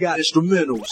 got instrumentals.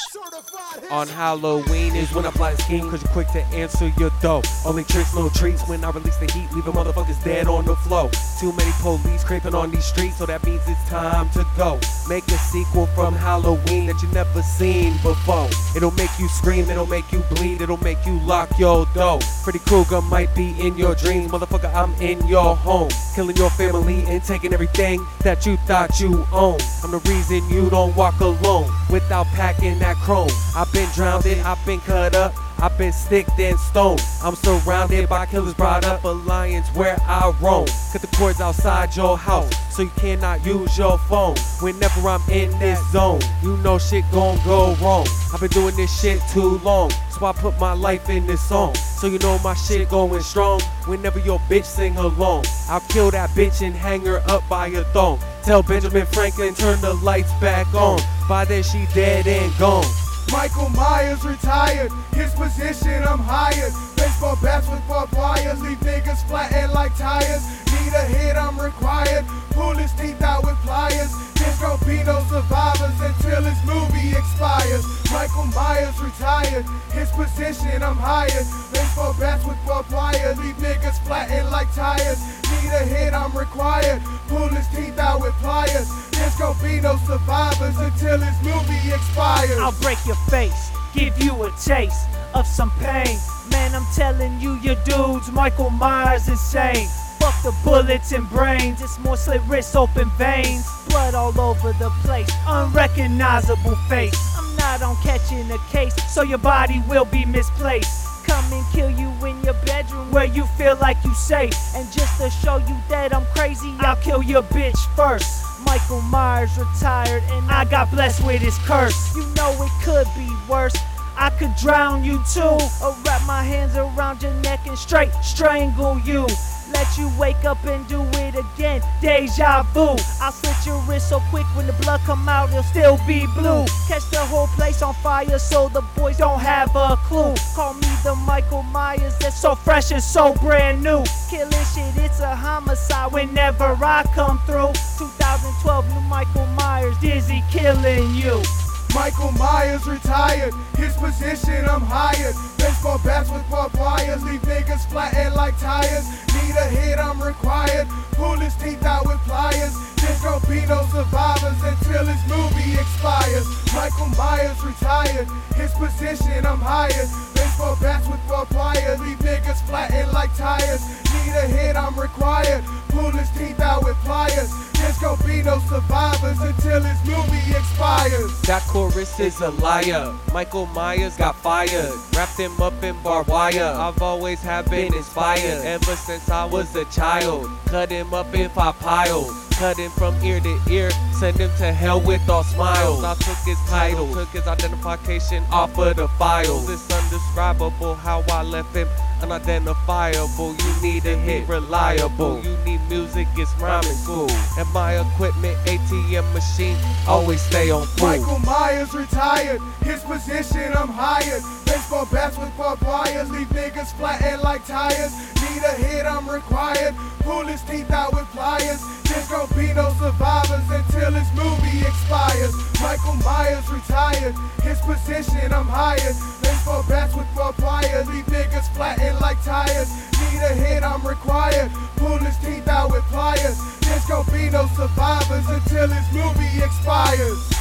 On Halloween is when I fly the scheme, cause you're quick to answer your dough. Only tricks, no treats when I release the heat, leaving motherfuckers dead on the flow. Too many police creeping on these streets, so that means it's time to go. Make a sequel from Halloween that you never seen before. It'll make you scream, it'll make you bleed, it'll make you lock your door. Freddy Krueger might be in your dreams, motherfucker, I'm in your home. Killing your family and taking everything that you thought you owned. I'm the reason you don't walk alone without packing that chrome. I've been drowned I've been cut up, I've been sticked and stoned. I'm surrounded by killers brought up alliance where I roam. Cut the cords outside your house so you cannot use your phone. Whenever I'm in this zone, you know shit gon' go wrong. I've been doing this shit too long, so I put my life in this song. So you know my shit going strong. Whenever your bitch sing along, I'll kill that bitch and hang her up by a thong. Tell Benjamin Franklin turn the lights back on. By then she dead and gone. Michael Myers retired, his position I'm hired. Baseball bats with barbed wires, leave niggas flattened like tires. Need a hit, I'm required. Pull his teeth out with pliers. There's gonna be no survivors until his movie expires. Michael Myers retired, his position I'm hired. Baseball bats with barbed wires, leave niggas flattened like tires. Need a hit, I'm required. I'll break your face, give you a taste of some pain. Man, I'm telling you, your dude's Michael Myers insane. Fuck the bullets and brains, it's more slit wrists, open veins. Blood all over the place, unrecognizable face. I'm not on catching a case, so your body will be misplaced. Come and kill you in your bedroom where you feel like you safe. And just to show you that I'm crazy, I'll kill your bitch first. Michael Myers retired, and I got blessed with his curse. You know it could be worse. I could drown you too, or wrap my hands around your neck and straight strangle you. Let you wake up and do. Deja vu. I'll slit your wrist so quick when the blood come out, it'll still be blue. Catch the whole place on fire so the boys don't have a clue. Call me the Michael Myers that's so fresh and so brand new. Killing shit, it's a homicide whenever I come through. 2012, new Michael Myers, dizzy killing you. Michael Myers retired, his position I'm hired. Baseball bats with barbed wires, leave niggas flattened like tires. Need a hit, I'm required. Pull his teeth out with pliers. There's gonna be no survivors until his movie expires. Michael Myers retired, his position I'm hired. Baseball bats with barbed wires, leave niggas flattened like tires. Need a hit, I'm required. Pull his teeth out with pliers. There's gonna be no survivors until his movie expires. That chorus is a liar. Michael Myers got fired. Wrapped him up in barbed wire. I've always have been inspired. Ever since I was a child. Cut him up in five piles. Cut him from ear to ear. Send him to hell with all smiles. I took his title. Took his identification off of the files. It's undescribable how I left him unidentifiable. You need a hit reliable. You need music, it's rhyming school. And my equipment, ATM machine, always stay on full. Michael Myers retired, his position I'm hired. Baseball bats with barbed wires, leave niggas flattened like tires. Need a hit, I'm required. Expires. Michael Myers retired, his position I'm hired. Baseball bats with barbed wires, leave niggas flattened like tires. Need a hit, I'm required. Pull his teeth out with pliers. There's gonna be no survivors until his movie expires.